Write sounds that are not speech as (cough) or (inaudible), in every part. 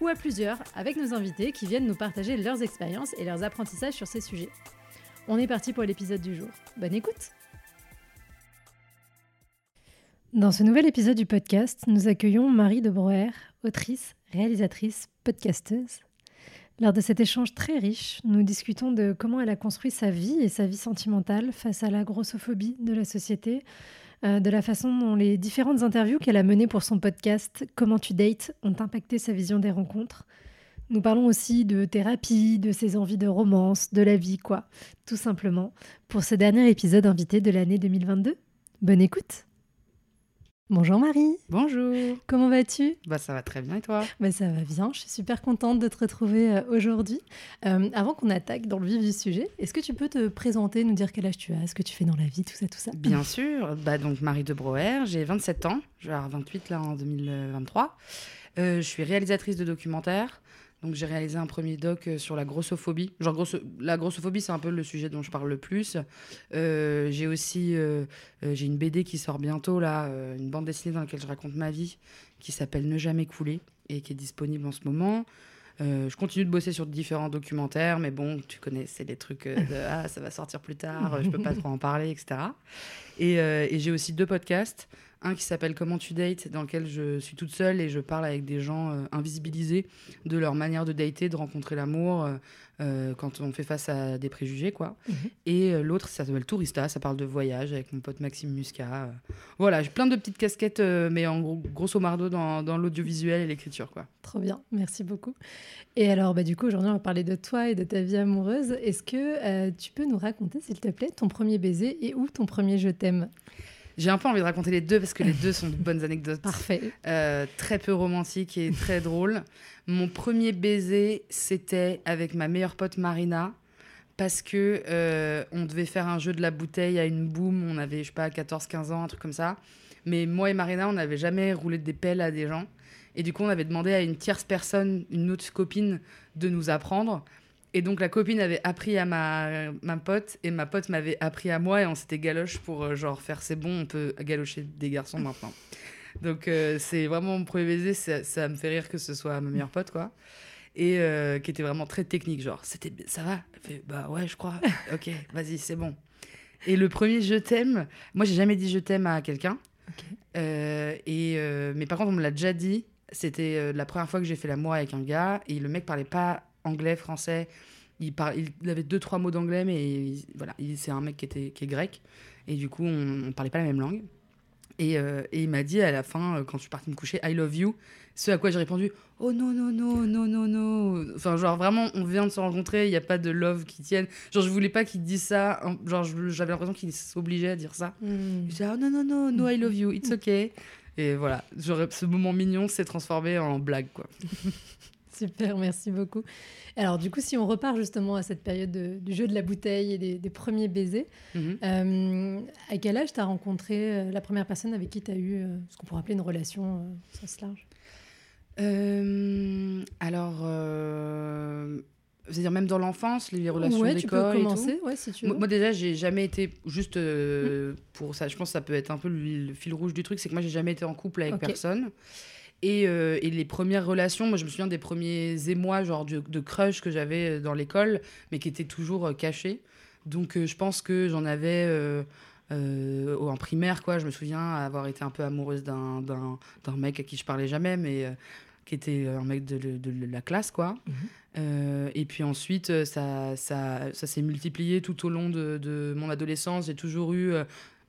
ou à plusieurs avec nos invités qui viennent nous partager leurs expériences et leurs apprentissages sur ces sujets. On est parti pour l'épisode du jour. Bonne écoute Dans ce nouvel épisode du podcast, nous accueillons Marie de Broer, autrice, réalisatrice, podcasteuse. Lors de cet échange très riche, nous discutons de comment elle a construit sa vie et sa vie sentimentale face à la grossophobie de la société, euh, de la façon dont les différentes interviews qu'elle a menées pour son podcast Comment tu dates ont impacté sa vision des rencontres. Nous parlons aussi de thérapie, de ses envies de romance, de la vie, quoi, tout simplement, pour ce dernier épisode invité de l'année 2022. Bonne écoute Bonjour Marie. Bonjour. Comment vas-tu? Bah ça va très bien et toi? Bah, Ça va bien, je suis super contente de te retrouver euh, aujourd'hui. Euh, avant qu'on attaque dans le vif du sujet, est-ce que tu peux te présenter, nous dire quel âge tu as, ce que tu fais dans la vie, tout ça, tout ça? Bien sûr, bah, donc Marie de Broer, j'ai 27 ans, je vais avoir 28 là en 2023. Euh, je suis réalisatrice de documentaires. Donc j'ai réalisé un premier doc euh, sur la grossophobie. Genre la grossophobie, c'est un peu le sujet dont je parle le plus. Euh, j'ai aussi euh, j'ai une BD qui sort bientôt là, une bande dessinée dans laquelle je raconte ma vie, qui s'appelle Ne jamais couler et qui est disponible en ce moment. je continue de bosser sur différents documentaires, mais bon, tu connais, c'est des trucs de ah ça va sortir plus tard, je peux pas trop en parler, etc. Et, et j'ai aussi deux podcasts un qui s'appelle Comment tu dates, dans lequel je suis toute seule et je parle avec des gens euh, invisibilisés de leur manière de dater, de rencontrer l'amour euh, euh, quand on fait face à des préjugés, quoi. Mhm. Et l'autre, ça s'appelle Tourista, ça parle de voyage avec mon pote Maxime Muscat. Voilà, j'ai plein de petites casquettes, mais en gros, grosso modo dans, dans l'audiovisuel et l'écriture, quoi. Trop bien, merci beaucoup. Et alors, bah, du coup, aujourd'hui, on va parler de toi et de ta vie amoureuse. Est-ce que tu peux nous raconter, s'il te plaît, ton premier baiser et où ton premier je t'aime? J'ai un peu envie de raconter les deux parce que les deux sont de (laughs) bonnes anecdotes. Parfait. Euh, très peu romantiques et très (laughs) drôles. Mon premier baiser, c'était avec ma meilleure pote Marina parce que euh, on devait faire un jeu de la bouteille à une boum. On avait, je sais pas, 14-15 ans, un truc comme ça. Mais moi et Marina, on n'avait jamais roulé des pelles à des gens. Et du coup, on avait demandé à une tierce personne, une autre copine, de nous apprendre. Et donc la copine avait appris à ma, ma pote et ma pote m'avait appris à moi et on s'était galoche pour euh, genre faire c'est bon, on peut galocher des garçons maintenant. Donc euh, c'est vraiment mon premier baiser, ça, ça, me fait rire que ce soit ma meilleure pote quoi. Et euh, qui était vraiment très technique, genre c'était ça va? Elle fait bah ouais, je crois. (laughs) OK, vas-y, c'est bon. Et le premier je t'aime, moi j'ai jamais dit je t'aime à quelqu'un. et mais par contre on me l'a déjà dit, c'était la première fois que j'ai fait l'amour avec un gars et le mec parlait pas anglais, français. Il, il avait deux, trois mots d'anglais, mais voilà, c'est un mec qui, était, qui est grec. Et du coup, on ne parlait pas la même langue. Et, euh, et il m'a dit à la fin, euh, quand je suis partie me coucher, I love you. Ce à quoi j'ai répondu, oh non, non, non, non, non, non. Enfin, genre vraiment, on vient de se rencontrer, il n'y a pas de love qui tienne. Genre, je voulais pas qu'il dise ça. Genre, j'avais l'impression qu'il s'obligeait à dire ça. Mm. Je disais, oh non, non, non, no, I love you, it's (laughs) okay. Et voilà, ce moment mignon s'est transformé en blague, quoi. (laughs) Super, merci beaucoup. Alors du coup, si on repart justement à cette période du jeu de la bouteille et des, premiers baisers, mhm. euh, à quel âge tu as rencontré euh, la première personne avec qui tu as eu euh, ce qu'on pourrait appeler une relation euh, sens large? Alors, c'est-à-dire même dans l'enfance, les relations ouais, d'école tu peux commencer, Ouais, si tu veux. Moi, déjà, j'ai jamais été juste mm. pour ça. Je pense que ça peut être un peu le, fil rouge du truc, c'est que moi, j'ai jamais été en couple avec personne. Euh, et, les premières relations, moi je me souviens des premiers émois, genre de, crush que j'avais euh, dans l'école, mais qui étaient toujours euh, cachés. Donc je pense que j'en avais en primaire, quoi. Je me souviens avoir été un peu amoureuse d'un mec à qui je parlais jamais, mais qui était un mec de, la classe, quoi. Mhm. et puis ensuite, ça, ça, ça s'est multiplié tout au long de, de mon adolescence. J'ai toujours eu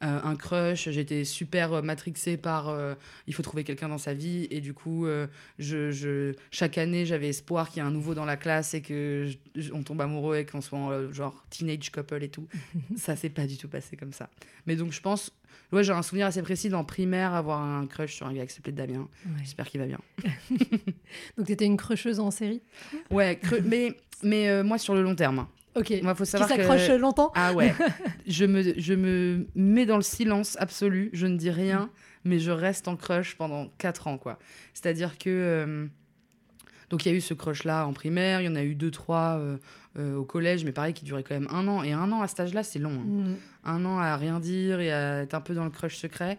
euh, un crush. J'étais super euh, matrixée par euh, il faut trouver quelqu'un dans sa vie. Et du coup, euh, je, je- chaque année, j'avais espoir qu'il y ait un nouveau dans la classe et que je- on tombe amoureux et qu'on soit euh, genre teenage couple et tout. (laughs) ça s'est pas du tout passé comme ça. Mais donc, je pense, ouais, j'ai un souvenir assez précis dans primaire, avoir un crush sur un gars qui s'appelait Damien. Ouais. J'espère qu'il va bien. (laughs) Donc, tu étais une crusheuse en série Ouais, mais, mais moi, sur le long terme. Ok. Moi, faut Qui savoir que- s'accroche longtemps Ah ouais. (laughs) je, me, je me mets dans le silence absolu. Je ne dis rien, mais je reste en crush pendant 4 ans, quoi. C'est-à-dire que. euh, donc, il y a eu ce crush-là en primaire. Il y en a eu deux, trois euh, euh, au collège, mais pareil, qui durait quand même un an. Et un an à cet âge-là, c'est long. hein. Mm. Un an à rien dire et à être un peu dans le crush secret.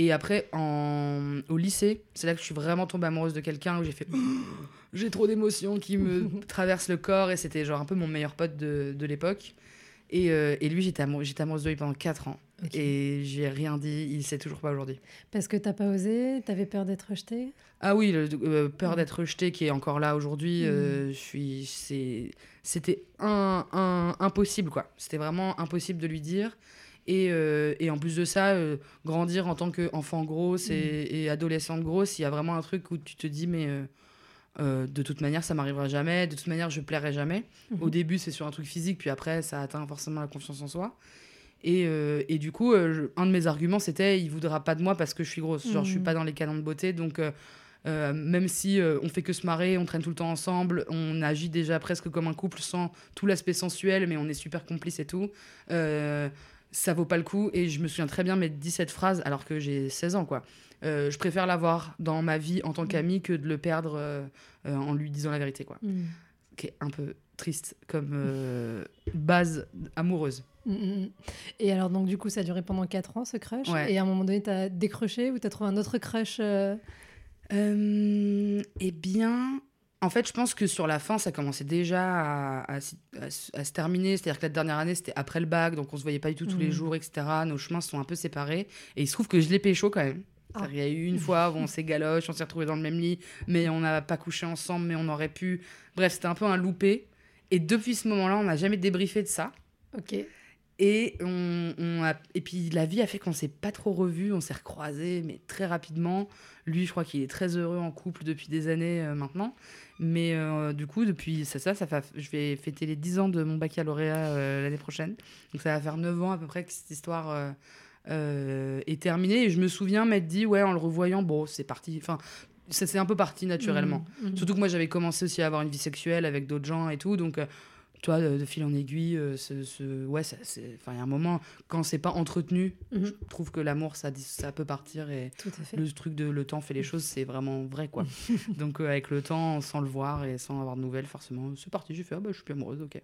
Et après, en... au lycée, c'est là que je suis vraiment tombée amoureuse de quelqu'un où j'ai fait (gasps) j'ai trop d'émotions qui me (laughs) traversent le corps et c'était genre un peu mon meilleur pote de, de l'époque. Et, euh, et lui, j'étais amou- j'étais amoureuse de lui pendant 4 ans. Ok. Et j'ai rien dit, il sait toujours pas aujourd'hui. Parce que t'as pas osé, t'avais peur d'être rejetée? Ah oui, le, euh, peur Mm. d'être rejeté qui est encore là aujourd'hui, euh, je suis, c'est, c'était un, un- impossible quoi. C'était vraiment impossible de lui dire. Et, euh, et en plus de ça, euh, grandir en tant qu'enfant grosse et, et adolescente grosse, il y a vraiment un truc où tu te dis mais euh, de toute manière ça m'arrivera jamais, de toute manière je plairai jamais. Au Mhm. début c'est sur un truc physique, puis après ça atteint forcément la confiance en soi. Et, et du coup, je- un de mes arguments c'était il voudra pas de moi parce que je suis grosse. Genre je suis Mhm. pas dans les canons de beauté, donc euh, même si euh, on fait que se marrer, on traîne tout le temps ensemble, on agit déjà presque comme un couple sans tout l'aspect sensuel, mais on est super complices et tout. euh, ça vaut pas le coup. Et je me souviens très bien mes 17 phrases alors que j'ai 16 ans, quoi. Euh, je préfère l'avoir dans ma vie en tant Mhm. qu'ami que de le perdre euh, euh, en lui disant la vérité, quoi. Mm. Qui est un peu triste comme base amoureuse. Mm, mm, mm. Et alors, donc, du coup, ça a duré pendant 4 ans, ce crush. Ouais. Et à un moment donné, t'as décroché ou t'as trouvé un autre crush eh bien, en fait, je pense que sur la fin, ça commençait déjà à, à s'y- à se- à se terminer. C'est-à-dire que la dernière année, c'était après le bac, donc on se voyait pas du tout tous les Mhm. jours, etc. Nos chemins sont un peu séparés. Et il se trouve que je l'ai pécho quand même. Ah. Il y a eu une fois où on s'est galoche, on s'est retrouvés dans le même lit, mais on n'a pas couché ensemble, mais on aurait pu. Bref, c'était un peu un loupé. Et depuis ce moment-là, on n'a jamais débriefé de ça. Ok. Et, on, on a, et puis la vie a fait qu'on s'est pas trop revus, on s'est recroisés, mais très rapidement. Lui, je crois qu'il est très heureux en couple depuis des années euh, maintenant. Mais euh, du coup, depuis ça, ça, ça fait, je vais fêter les 10 ans de mon baccalauréat euh, l'année prochaine. Donc ça va faire 9 ans à peu près que cette histoire est terminée. Et je me souviens m'être dit, ouais, en le revoyant, bon, c'est parti. Enfin, ça c'est un peu parti naturellement. Mm, mm. Surtout que moi, j'avais commencé aussi à avoir une vie sexuelle avec d'autres gens et tout. Donc, tu vois, de, fil en aiguille, euh, ce, ce- ouais, enfin, il y a un moment, quand c'est pas entretenu, Mhm. je trouve que l'amour, ça, ça peut partir. Et Tout à fait. le truc de le temps fait les choses, c'est vraiment vrai, quoi. (laughs) Donc, euh, avec le temps, sans le voir et sans avoir de nouvelles, forcément, c'est parti. J'ai fait, ah bah, je suis plus amoureuse, ok.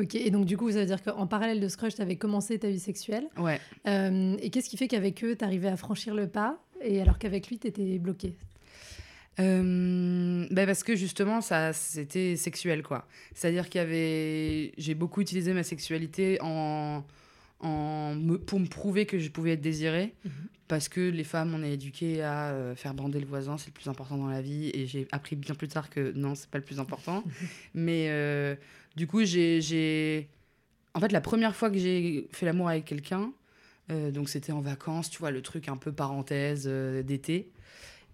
Ok. Et donc, du coup, ça veut dire qu'en parallèle de ce crush, t'avais commencé ta vie sexuelle. Ouais. Euh, et qu'est-ce qui fait qu'avec eux, t'arrivais à franchir le pas et alors qu'avec lui, t'étais bloqué Euh, ben parce que justement, ça, c'était sexuel, quoi. C'est-à-dire qu'il y avait... J'ai beaucoup utilisé ma sexualité en... En me- pour me prouver que je pouvais être désirée. Mhm. Parce que les femmes, on est éduquées à euh, faire bander le voisin, c'est le plus important dans la vie. Et j'ai appris bien plus tard que non, c'est pas le plus important. (laughs) Mais euh, du coup, j'ai- j'ai... En fait, la première fois que j'ai fait l'amour avec quelqu'un, donc c'était en vacances, tu vois, le truc un peu parenthèse d'été.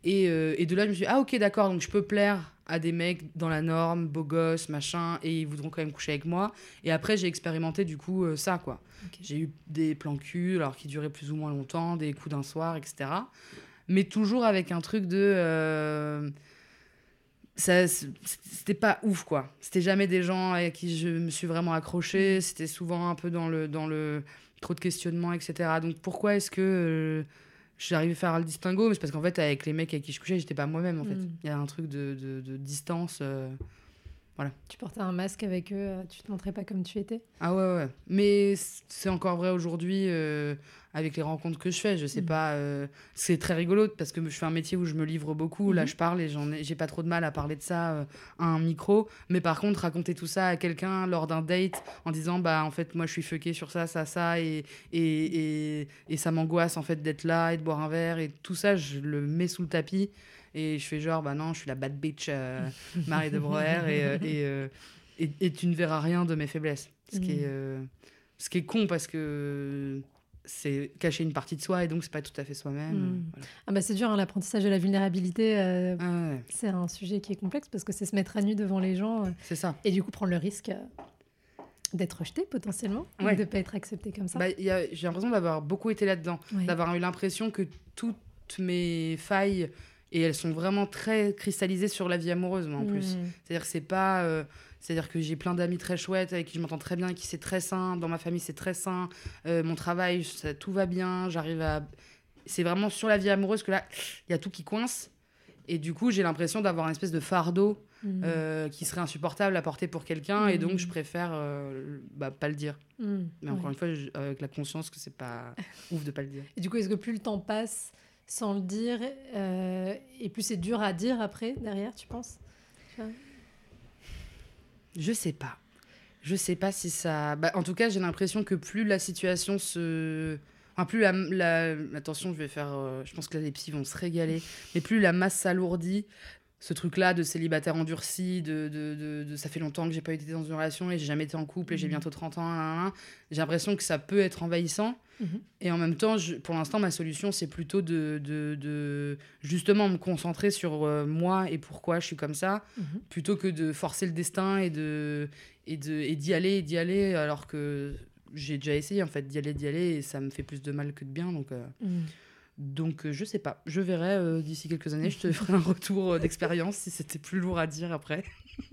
Et, euh, et de là, je me suis dit, ah ok, d'accord, donc je peux plaire à des mecs dans la norme, beaux gosses, machin, et ils voudront quand même coucher avec moi. Et après, j'ai expérimenté du coup euh, ça, quoi. J'ai eu des plans cul, alors qui duraient plus ou moins longtemps, des coups d'un soir, etc. Mais toujours avec un truc de. euh, ça, c'était pas ouf, quoi. C'était jamais des gens avec qui je me suis vraiment accrochée. C'était souvent un peu dans le, dans le trop de questionnements, etc. Donc pourquoi est-ce que j'arrivais à faire le distinguo Mais c'est parce qu'en fait, avec les mecs avec qui je couchais, j'étais pas moi-même, en fait. Mm. Il y a un truc de, de, de distance. euh, Tu portais un masque avec eux, euh, tu te montrais pas comme tu étais? Ah ouais, ouais. Mais c'est encore vrai aujourd'hui euh, avec les rencontres que je fais. Je sais Mhm. pas. euh, c'est très rigolo parce que je fais un métier où je me livre beaucoup. Là, Mhm. je parle et j'en ai, j'ai pas trop de mal à parler de ça euh, à un micro. Mais par contre, raconter tout ça à quelqu'un lors d'un date en disant bah en fait moi je suis fucké sur ça, ça, ça et et, et, et ça m'angoisse en fait d'être là et de boire un verre et tout ça, je le mets sous le tapis. Et je fais genre, bah non, je suis la bad bitch euh, Marie de Breuer et, euh, et, euh, et, et tu ne verras rien de mes faiblesses. Ce, qui, est, ce qui est con parce que c'est cacher une partie de soi et donc c'est pas tout à fait soi-même. Mm. Voilà. Ah bah c'est dur, hein, l'apprentissage de la vulnérabilité, euh, Ah ouais, c'est un sujet qui est complexe parce que c'est se mettre à nu devant les gens euh, c'est ça. et du coup prendre le risque euh, d'être rejeté potentiellement, ou de pas être accepté comme ça. Bah, J'ai l'impression d'avoir beaucoup été là-dedans, Ouais. d'avoir eu l'impression que toutes mes failles, et elles sont vraiment très cristallisées sur la vie amoureuse, moi, en plus. Mm. C'est-à-dire que c'est pas. euh, C'est-à-dire que j'ai plein d'amis très chouettes avec qui je m'entends très bien, qui c'est très sain. Dans ma famille, c'est très sain. Euh, mon travail, ça, tout va bien. J'arrive à. C'est vraiment sur la vie amoureuse que là, il y a tout qui coince. Et du coup, j'ai l'impression d'avoir une espèce de fardeau Mm. euh, qui serait insupportable à porter pour quelqu'un. Et donc, Mhm. je préfère euh, bah, pas le dire. Mm. Mais encore Ouais. une fois, je- avec la conscience que c'est pas (laughs) ouf de pas le dire. Et du coup, est-ce que plus le temps passe sans le dire, euh, et plus c'est dur à dire après, derrière, tu penses? Je sais pas. Je sais pas si ça. Bah, en tout cas, j'ai l'impression que plus la situation se. Enfin, plus la, la- Attention, je vais faire. euh, Je pense que là, les psys vont se régaler. Mais plus la masse s'alourdit, ce truc-là de célibataire endurci, de, de, de- de- ça fait longtemps que j'ai pas été dans une relation et j'ai jamais été en couple et j'ai Mhm. bientôt 30 ans, j'ai l'impression que ça peut être envahissant. Mhm. Et en même temps, je- pour l'instant, ma solution, c'est plutôt de, de, de justement me concentrer sur euh, moi et pourquoi je suis comme ça Mhm. plutôt que de forcer le destin et de et de et d'y aller et d'y aller alors que j'ai déjà essayé en fait d'y aller d'y aller et ça me fait plus de mal que de bien donc euh, Mm. Donc euh, je sais pas je verrai euh, d'ici quelques années je te ferai un retour euh, d'expérience si c'était plus lourd à dire après (laughs)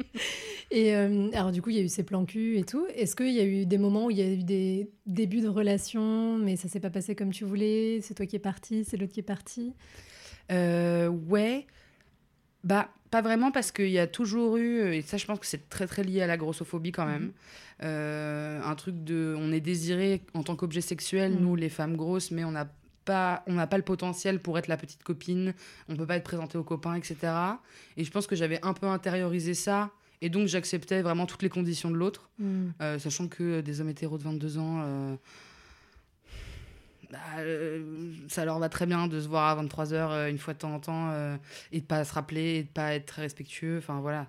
Et euh, alors, du coup, il y a eu ces plans cul et tout. Est-ce qu'il y a eu des moments où il y a eu des débuts de relation, mais ça s'est pas passé comme tu voulais? C'est toi qui es parti, c'est l'autre qui est parti? Euh, ouais bah pas vraiment parce qu'il y a toujours eu et ça je pense que c'est très très lié à la grossophobie quand même Mhm. Euh, un truc de on est désiré en tant qu'objet sexuel Mhm. nous les femmes grosses mais on n'a pas on n'a pas le potentiel pour être la petite copine on peut pas être présenté aux copains etc et je pense que j'avais un peu intériorisé ça et donc j'acceptais vraiment toutes les conditions de l'autre Mm. euh, sachant que des hommes hétéros de 22 ans, euh, bah, euh, ça leur va très bien de se voir à 23h une fois de temps en temps euh, et de pas se rappeler et de pas être très respectueux. Enfin voilà,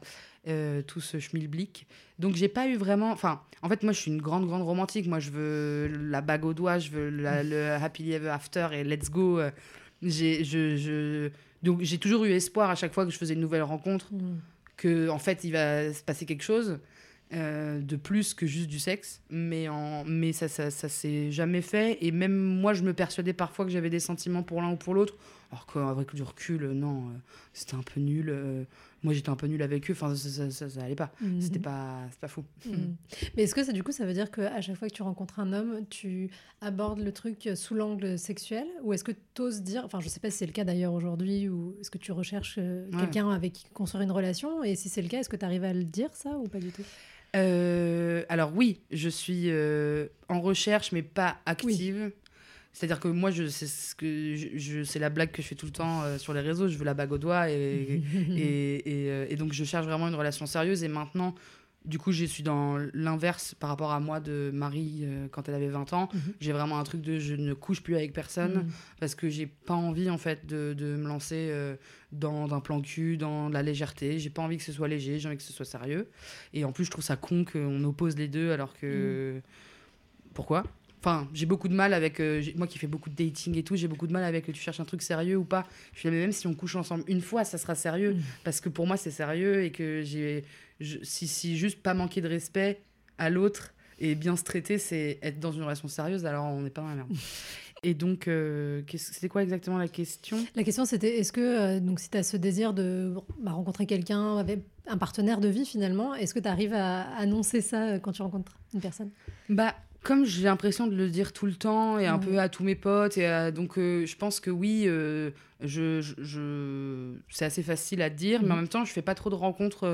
euh, tout ce schmilblick. Donc j'ai pas eu vraiment. Enfin, en fait, moi je suis une grande, grande romantique. Moi je veux la bague au doigt, je veux la- le happily ever after et let's go. euh, J'ai, je, je... Donc j'ai toujours eu espoir à chaque fois que je faisais une nouvelle rencontre Mm. que en fait il va se passer quelque chose euh, de plus que juste du sexe mais en mais ça ça, ça s'est jamais fait. Et même moi je me persuadais parfois que j'avais des sentiments pour l'un ou pour l'autre. Alors qu'avec du recul euh, non euh, c'était un peu nul euh, moi j'étais un peu nul avec eux. Enfin ça, ça, ça, ça allait pas. Mhm. c'était pas pas fou. Mm. Mais est-ce que ça, du coup, ça veut dire qu'à chaque fois que tu rencontres un homme, tu abordes le truc sous l'angle sexuel? Ou est-ce que tu oses dire, enfin, je sais pas si c'est le cas d'ailleurs aujourd'hui, ou est-ce que tu recherches Ouais. quelqu'un avec qui construire une relation? Et si c'est le cas, est-ce que tu arrives à le dire, ça, ou pas du tout? Euh, alors oui, je suis euh, en recherche, mais pas active. C'est-à-dire que moi, je, c'est ce que je, je- c'est la blague que je fais tout le temps euh, sur les réseaux. Je veux la bague au doigt et, (laughs) et, et, et donc je cherche vraiment une relation sérieuse. Et maintenant, du coup, je suis dans l'inverse par rapport à moi de Marie euh, quand elle avait 20 ans. Mhm. J'ai vraiment un truc de je ne couche plus avec personne Mm. parce que j'ai pas envie en fait de, de me lancer euh, dans un plan cul, dans de la légèreté. J'ai pas envie que ce soit léger, j'ai envie que ce soit sérieux. Et en plus, je trouve ça con qu'on oppose les deux alors que. Pourquoi? Enfin, j'ai beaucoup de mal avec. euh, moi qui fais beaucoup de dating et tout, j'ai beaucoup de mal avec tu cherches un truc sérieux ou pas. Je suis là, mais même si on couche ensemble une fois, ça sera sérieux. Parce que pour moi, c'est sérieux et que j'ai. Je- Si, si juste pas manquer de respect à l'autre et bien se traiter, c'est être dans une relation sérieuse, alors on n'est pas dans la merde. (laughs) Et donc, euh, c'était quoi exactement la question? La question, c'était est-ce que, euh, donc, si tu as ce désir de bah, rencontrer quelqu'un, avec un partenaire de vie finalement, est-ce que tu arrives à annoncer ça euh, quand tu rencontres une personne? Bah, comme j'ai l'impression de le dire tout le temps et un Ouais. peu à tous mes potes, et à- donc euh, je pense que oui, je, je, je- c'est assez facile à dire, mais en Mhm. même temps, je fais pas trop de rencontres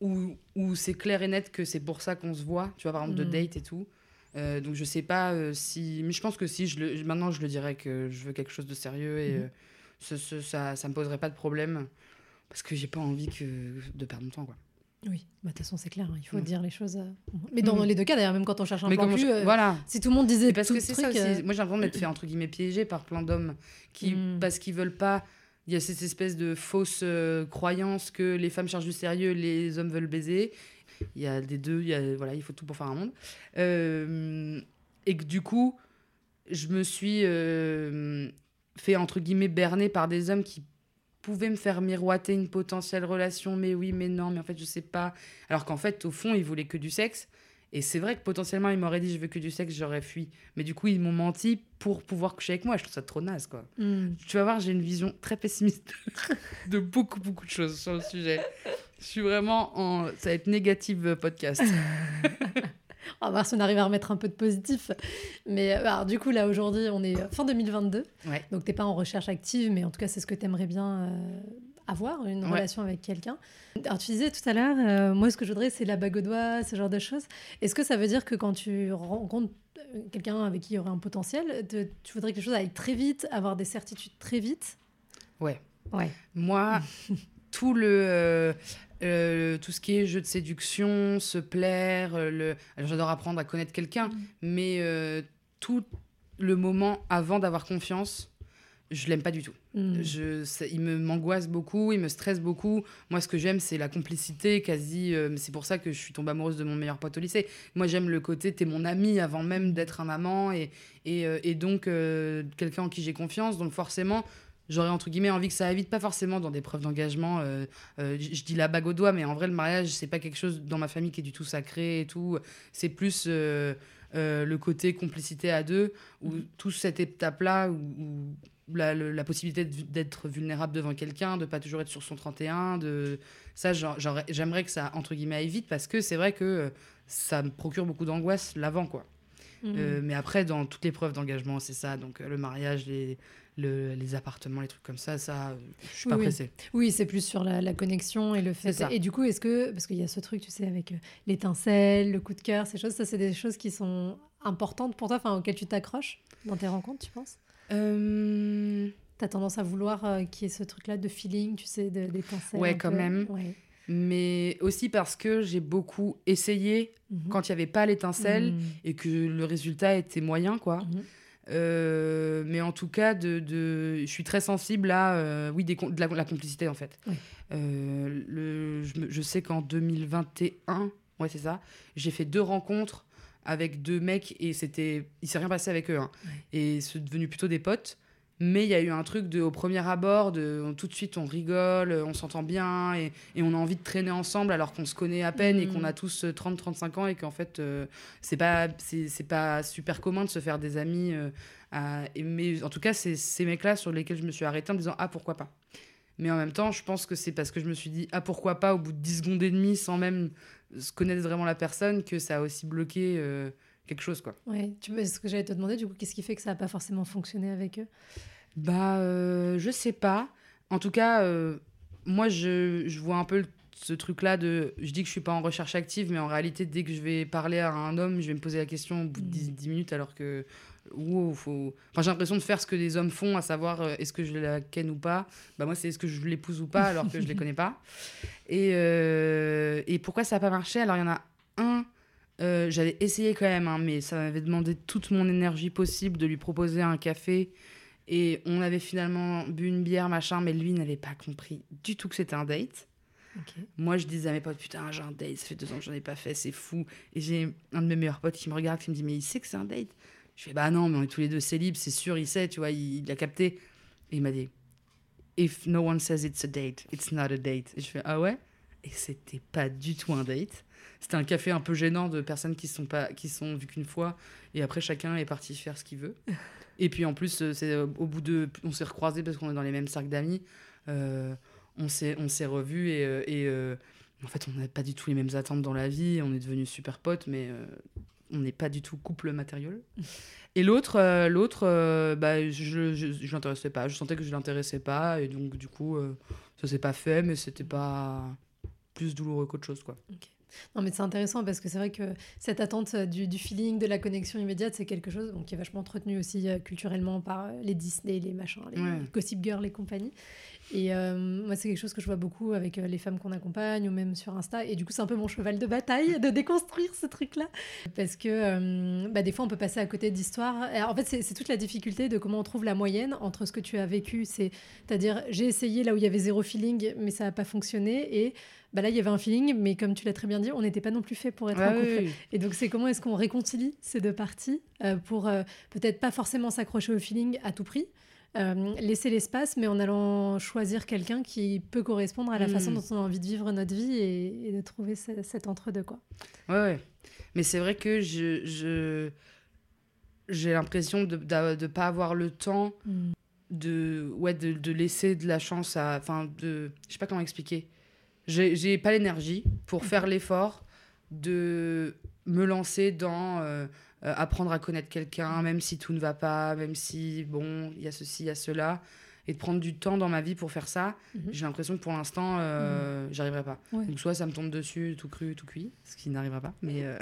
où, où c'est clair et net que c'est pour ça qu'on se voit, tu vois, par exemple, de Mhm. date et tout. Euh, donc je sais pas euh, si. Mais je pense que si, je le, maintenant je le dirais que je veux quelque chose de sérieux et Mhm. euh, ce- ce- ça, ça me poserait pas de problème parce que j'ai pas envie que, de perdre mon temps, quoi. Oui, bah, de toute façon, c'est clair, hein, il faut Mm. dire les choses. Mais dans Mm. les deux cas, d'ailleurs, même quand on cherche un Mais plan cul, je- voilà. si tout le monde disait C'est parce tout que c'est ça aussi. Moi, j'ai l'impression d'être fait entre guillemets piégé par plein d'hommes qui, Mm. parce qu'ils veulent pas. Il y a cette espèce de fausse euh, croyance que les femmes cherchent du sérieux, les hommes veulent baiser. Il y a des deux. Il y a voilà, il faut tout pour faire un monde. Euh, et que du coup, je me suis euh, fait, entre guillemets, berner par des hommes qui pouvaient me faire miroiter une potentielle relation, mais oui, mais non, mais en fait, je sais pas. Alors qu'en fait, au fond, ils voulaient que du sexe. Et c'est vrai que potentiellement, ils m'auraient dit je veux que du sexe, j'aurais fui. Mais du coup, ils m'ont menti pour pouvoir coucher avec moi. Je trouve ça trop naze, quoi. Hmm. Tu vas voir, j'ai une vision très pessimiste (laughs) de beaucoup, beaucoup de choses sur le sujet. Je suis vraiment en. Ça va être négative euh, podcast. (laughs) On va voir si on arrive à remettre un peu de positif. Mais euh, alors, du coup, là, aujourd'hui, on est fin 2022. Ouais. Donc, tu n'es pas en recherche active, mais en tout cas, c'est ce que tu aimerais bien euh, avoir, une Ouais. relation avec quelqu'un. Alors, tu disais tout à l'heure, euh, moi, ce que je voudrais, c'est la bague au doigt, ce genre de choses. Est-ce que ça veut dire que quand tu rencontres euh, quelqu'un avec qui il y aurait un potentiel, te- tu voudrais que les choses aillent très vite, avoir des certitudes très vite? Ouais. Ouais. Moi, (laughs) tout le. euh, tout ce qui est jeu de séduction, se plaire, le... alors j'adore apprendre à connaître quelqu'un, Mm. mais euh, tout le moment avant d'avoir confiance, je l'aime pas du tout. Hmm. Je, ça- il me m'angoisse beaucoup, il me stresse beaucoup. Moi, ce que j'aime, c'est la complicité, quasi. euh, c'est pour ça que je suis tombée amoureuse de mon meilleur pote au lycée. Moi, j'aime le côté, t'es mon ami avant même d'être un amant, et, et, euh, et donc euh, quelqu'un en qui j'ai confiance. Donc forcément, j'aurais entre guillemets envie que ça aille vite, pas forcément dans des preuves d'engagement. euh, euh, je dis la bague au doigt, mais en vrai, le mariage, c'est pas quelque chose dans ma famille qui est du tout sacré et tout. C'est plus. euh, le côté complicité à deux, ou toute cette étape-là, où, où la, possibilité d'être vulnérable devant quelqu'un, de pas toujours être sur son 31, de ça, j'aimerais que ça entre guillemets aille vite parce que c'est vrai que euh, ça me procure beaucoup d'angoisse l'avant quoi. Hmm. Euh, mais après dans toutes les preuves d'engagement c'est ça, donc euh, le mariage, les, le- les appartements, les trucs comme ça, ça, je suis pas oui. pressée. Oui, c'est plus sur la, la connexion et le fait. Ça. Et du coup, est-ce que, parce qu'il y a ce truc, tu sais, avec l'étincelle, le coup de cœur, ces choses, ça, c'est des choses qui sont importantes pour toi, enfin, auxquelles tu t'accroches dans tes rencontres, tu penses? Euh, T'as tendance à vouloir euh, qu'il y ait ce truc-là de feeling, tu sais, de- d'étincelle. Ouais, un quand peu. même. Ouais. mais aussi parce que j'ai beaucoup essayé Mhm. quand il y avait pas l'étincelle Mhm. et que le résultat était moyen quoi. Mhm. Euh, mais en tout cas, de, de- je suis très sensible à euh, oui, des, de la, la complicité en fait. Ouais. Euh, le, je, je sais qu'en 2021, ouais, c'est ça, j'ai fait deux rencontres avec deux mecs et c'était, il s'est rien passé avec eux. hein. Ouais. Et c'est devenu plutôt des potes. Mais il y a eu un truc de, au premier abord, de, on- tout de suite on rigole, on s'entend bien et, et on a envie de traîner ensemble alors qu'on se connaît à peine et qu'on a tous 30-35 ans et qu'en fait euh, c'est pas, c'est, pas super commun de se faire des amis. euh, à- mais en tout cas, c'est ces mecs-là sur lesquels je me suis arrêtée en me disant Ah pourquoi pas? Mais en même temps, je pense que c'est parce que je me suis dit Ah pourquoi pas au bout de 10 secondes et demie sans même se connaître vraiment la personne que ça a aussi bloqué euh, quelque chose quoi. Ouais, tu vois, ce que j'allais te demander, du coup, qu'est-ce qui fait que ça n'a pas forcément fonctionné avec eux? Bah, euh, je sais pas. En tout cas, euh, moi, je, je vois un peu le- ce truc-là de. Je dis que je suis pas en recherche active, mais en réalité, dès que je vais parler à un homme, je vais me poser la question au bout de 10, 10 minutes, alors que. Wow, faut... enfin, j'ai l'impression de faire ce que les hommes font, à savoir euh, est-ce que je la ken ou pas. Bah, moi, c'est est-ce que je l'épouse ou pas, (laughs) alors que je les connais pas. Et, euh, et pourquoi ça n'a pas marché? Alors, il y en a un. euh, J'avais essayé quand même, hein, mais ça m'avait demandé toute mon énergie possible de lui proposer un café. Et on avait finalement bu une bière, machin, mais lui n'avait pas compris du tout que c'était un date. Moi, je disais à mes potes, putain, j'ai un date, ça fait deux ans que j'en ai pas fait, c'est fou. Et j'ai un de mes meilleurs potes qui me regarde, qui me dit, mais il sait que c'est un date Je fais, bah non, mais on est tous les deux célibes, c'est sûr, il sait, tu vois, il, il a capté. Et il m'a dit, if no one says it's a date, it's not a date. Et je fais, ah ouais? Et c'était pas du tout un date. C'était un café un peu gênant de personnes qui sont pas qui sont vues qu'une fois et après chacun est parti faire ce qu'il veut. (laughs) Et puis en plus euh, c'est euh, au bout de on s'est recroisés parce qu'on est dans les mêmes cercles d'amis. Euh, on s'est on s'est revus et, et euh, en fait on n'a pas du tout les mêmes attentes dans la vie. On est devenus super potes mais euh, on n'est pas du tout couple matériel. Et l'autre, euh, l'autre, euh, bah, je, je, je l'intéressais pas. Je sentais que je l'intéressais pas et donc du coup, euh, ça s'est pas fait, mais c'était pas plus douloureux qu'autre chose, quoi. Non, mais c'est intéressant parce que c'est vrai que cette attente euh, du, du feeling, de la connexion immédiate, c'est quelque chose bon, qui est vachement entretenu aussi euh, culturellement par les Disney, les machins, les Ouais. Gossip Girl et compagnie. Et euh, moi, c'est quelque chose que je vois beaucoup avec euh, les femmes qu'on accompagne ou même sur Insta. Et du coup, c'est un peu mon cheval de bataille de déconstruire ce truc-là. Parce que euh, bah, des fois, on peut passer à côté d'histoires. En fait, c'est toute la difficulté de comment on trouve la moyenne entre ce que tu as vécu. C'est-à-dire, j'ai essayé là où il y avait zéro feeling, mais ça n'a pas fonctionné. Et bah là, il y avait un feeling, mais comme tu l'as très bien dit, on n'était pas non plus fait pour être en couple. Et donc, c'est comment est-ce qu'on réconcilie ces deux parties pour peut-être pas forcément s'accrocher au feeling à tout prix, euh, laisser l'espace, mais en allant choisir quelqu'un qui peut correspondre à la façon hmm. dont on a envie de vivre notre vie et, de trouver cet entre-deux. Quoi. Ouais, ouais. Mais c'est vrai que je, je j'ai l'impression de ne pas avoir le temps hmm. de, ouais, de, de, laisser de la chance à. Enfin, de. Je sais pas comment expliquer. J'ai pas l'énergie pour faire l'effort de me lancer dans. Euh, euh, apprendre à connaître quelqu'un, même si tout ne va pas, même si, bon, il y a ceci, il y a cela. Et de prendre du temps dans ma vie pour faire ça, mhm. j'ai l'impression que pour l'instant, euh, mhm. j'arriverai pas. Donc, soit ça me tombe dessus tout cru, tout cuit, ce qui n'arrivera pas, mais. Euh,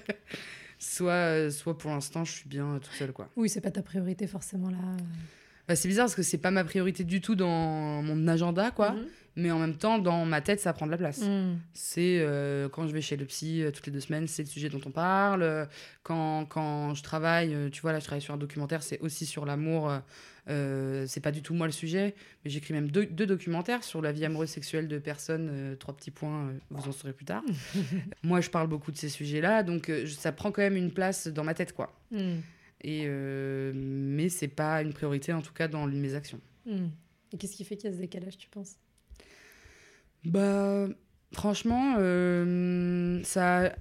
(laughs) soit, soit pour l'instant, je suis bien tout seul, quoi. Oui, c'est pas ta priorité forcément là. Bah, c'est bizarre parce que c'est pas ma priorité du tout dans mon agenda, quoi. Mhm mais en même temps, dans ma tête, ça prend de la place. Mm. C'est euh, quand je vais chez le psy euh, toutes les deux semaines, c'est le sujet dont on parle. Quand, quand je travaille, euh, tu vois, là, je travaille sur un documentaire, c'est aussi sur l'amour. c'est pas du tout moi le sujet, mais j'écris même deux, deux, documentaires sur la vie amoureuse sexuelle de personnes. trois petits points, vous en saurez plus tard. (laughs) moi, je parle beaucoup de ces sujets-là, donc ça prend quand même une place dans ma tête, quoi. Mm. Et, mais c'est pas une priorité, en tout cas, dans mes actions. Mm. Et qu'est-ce qui fait qu'il y a ce décalage, tu penses? Bah, franchement, euh, ça,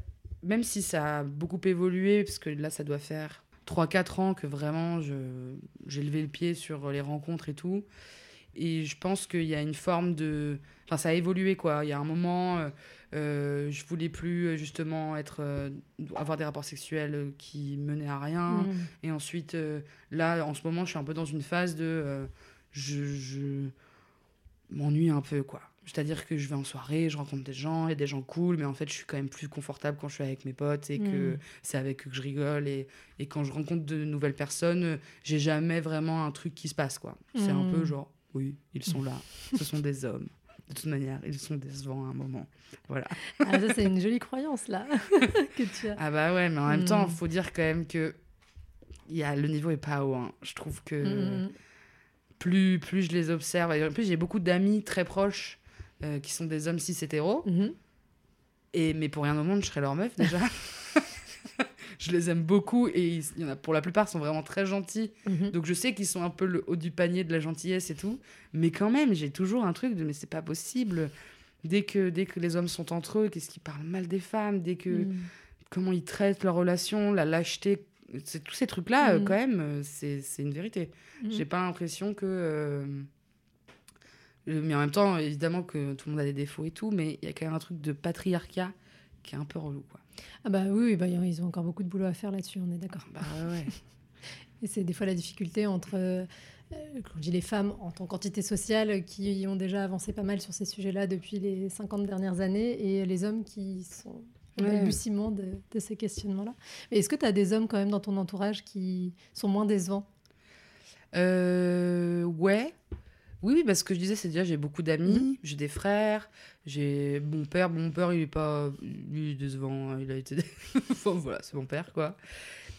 même si ça a beaucoup évolué, parce que là, ça doit faire 3-4 ans que vraiment j'ai levé le pied sur les rencontres et tout. Et je pense qu'il y a une forme de. Enfin, ça a évolué, quoi. Il y a un moment, euh, euh je voulais plus, justement, être, euh, avoir des rapports sexuels qui menaient à rien. Mmh. Et ensuite, là, en ce moment, je suis un peu dans une phase de. je, je m'ennuie un peu, quoi. C'est-à-dire que je vais en soirée, je rencontre des gens, il y a des gens cool, mais en fait, je suis quand même plus confortable quand je suis avec mes potes et que mm. c'est avec eux que je rigole. Et, et, quand je rencontre de nouvelles personnes, j'ai jamais vraiment un truc qui se passe, quoi. C'est un peu mm. genre, oui, ils sont là, ce sont des hommes. De toute manière, ils sont décevants à un moment. Voilà. Ah, ça, c'est une jolie croyance, là, (laughs) que tu as. Ah bah ouais, mais en même temps, il mm. faut dire quand même que y a, le niveau est pas haut. Hein. Je trouve que plus, plus je les observe, en plus, j'ai beaucoup d'amis très proches euh, qui sont des hommes cis hétéros. Mhm. Et, mais pour rien au monde, je serais leur meuf déjà. (laughs) je les aime beaucoup et il y en a, pour la plupart sont vraiment très gentils. Mhm. Donc je sais qu'ils sont un peu le haut du panier de la gentillesse et tout. Mais quand même, j'ai toujours un truc de mais c'est pas possible. Dès que, dès que les hommes sont entre eux, qu'est-ce qu'ils parlent mal des femmes, dès que mhm. comment ils traitent leurs relations, la lâcheté, c'est tous ces trucs-là, euh, quand même, euh, c'est une vérité. J'ai pas l'impression que. Mais en même temps, évidemment que tout le monde a des défauts et tout, mais il y a quand même un truc de patriarcat qui est un peu relou. Quoi. Ah bah oui, bah, ils ont encore beaucoup de boulot à faire là-dessus, on est d'accord. Bah ouais. (laughs) (laughs) et c'est des fois la difficulté entre, euh, quand je dis les femmes en tant qu'entité sociale, qui ont déjà avancé pas mal sur ces sujets-là depuis les 50 dernières années, et les hommes qui sont au balbutiement de, de, ces questionnements-là. Mais est-ce que tu as des hommes quand même dans ton entourage qui sont moins décevants? Euh, Ouais. Oui, parce que je disais, c'est déjà, j'ai beaucoup d'amis, j'ai des frères, j'ai mon père. mon père, il est pas. Il est décevant, il a été. (laughs) voilà, c'est mon père, quoi.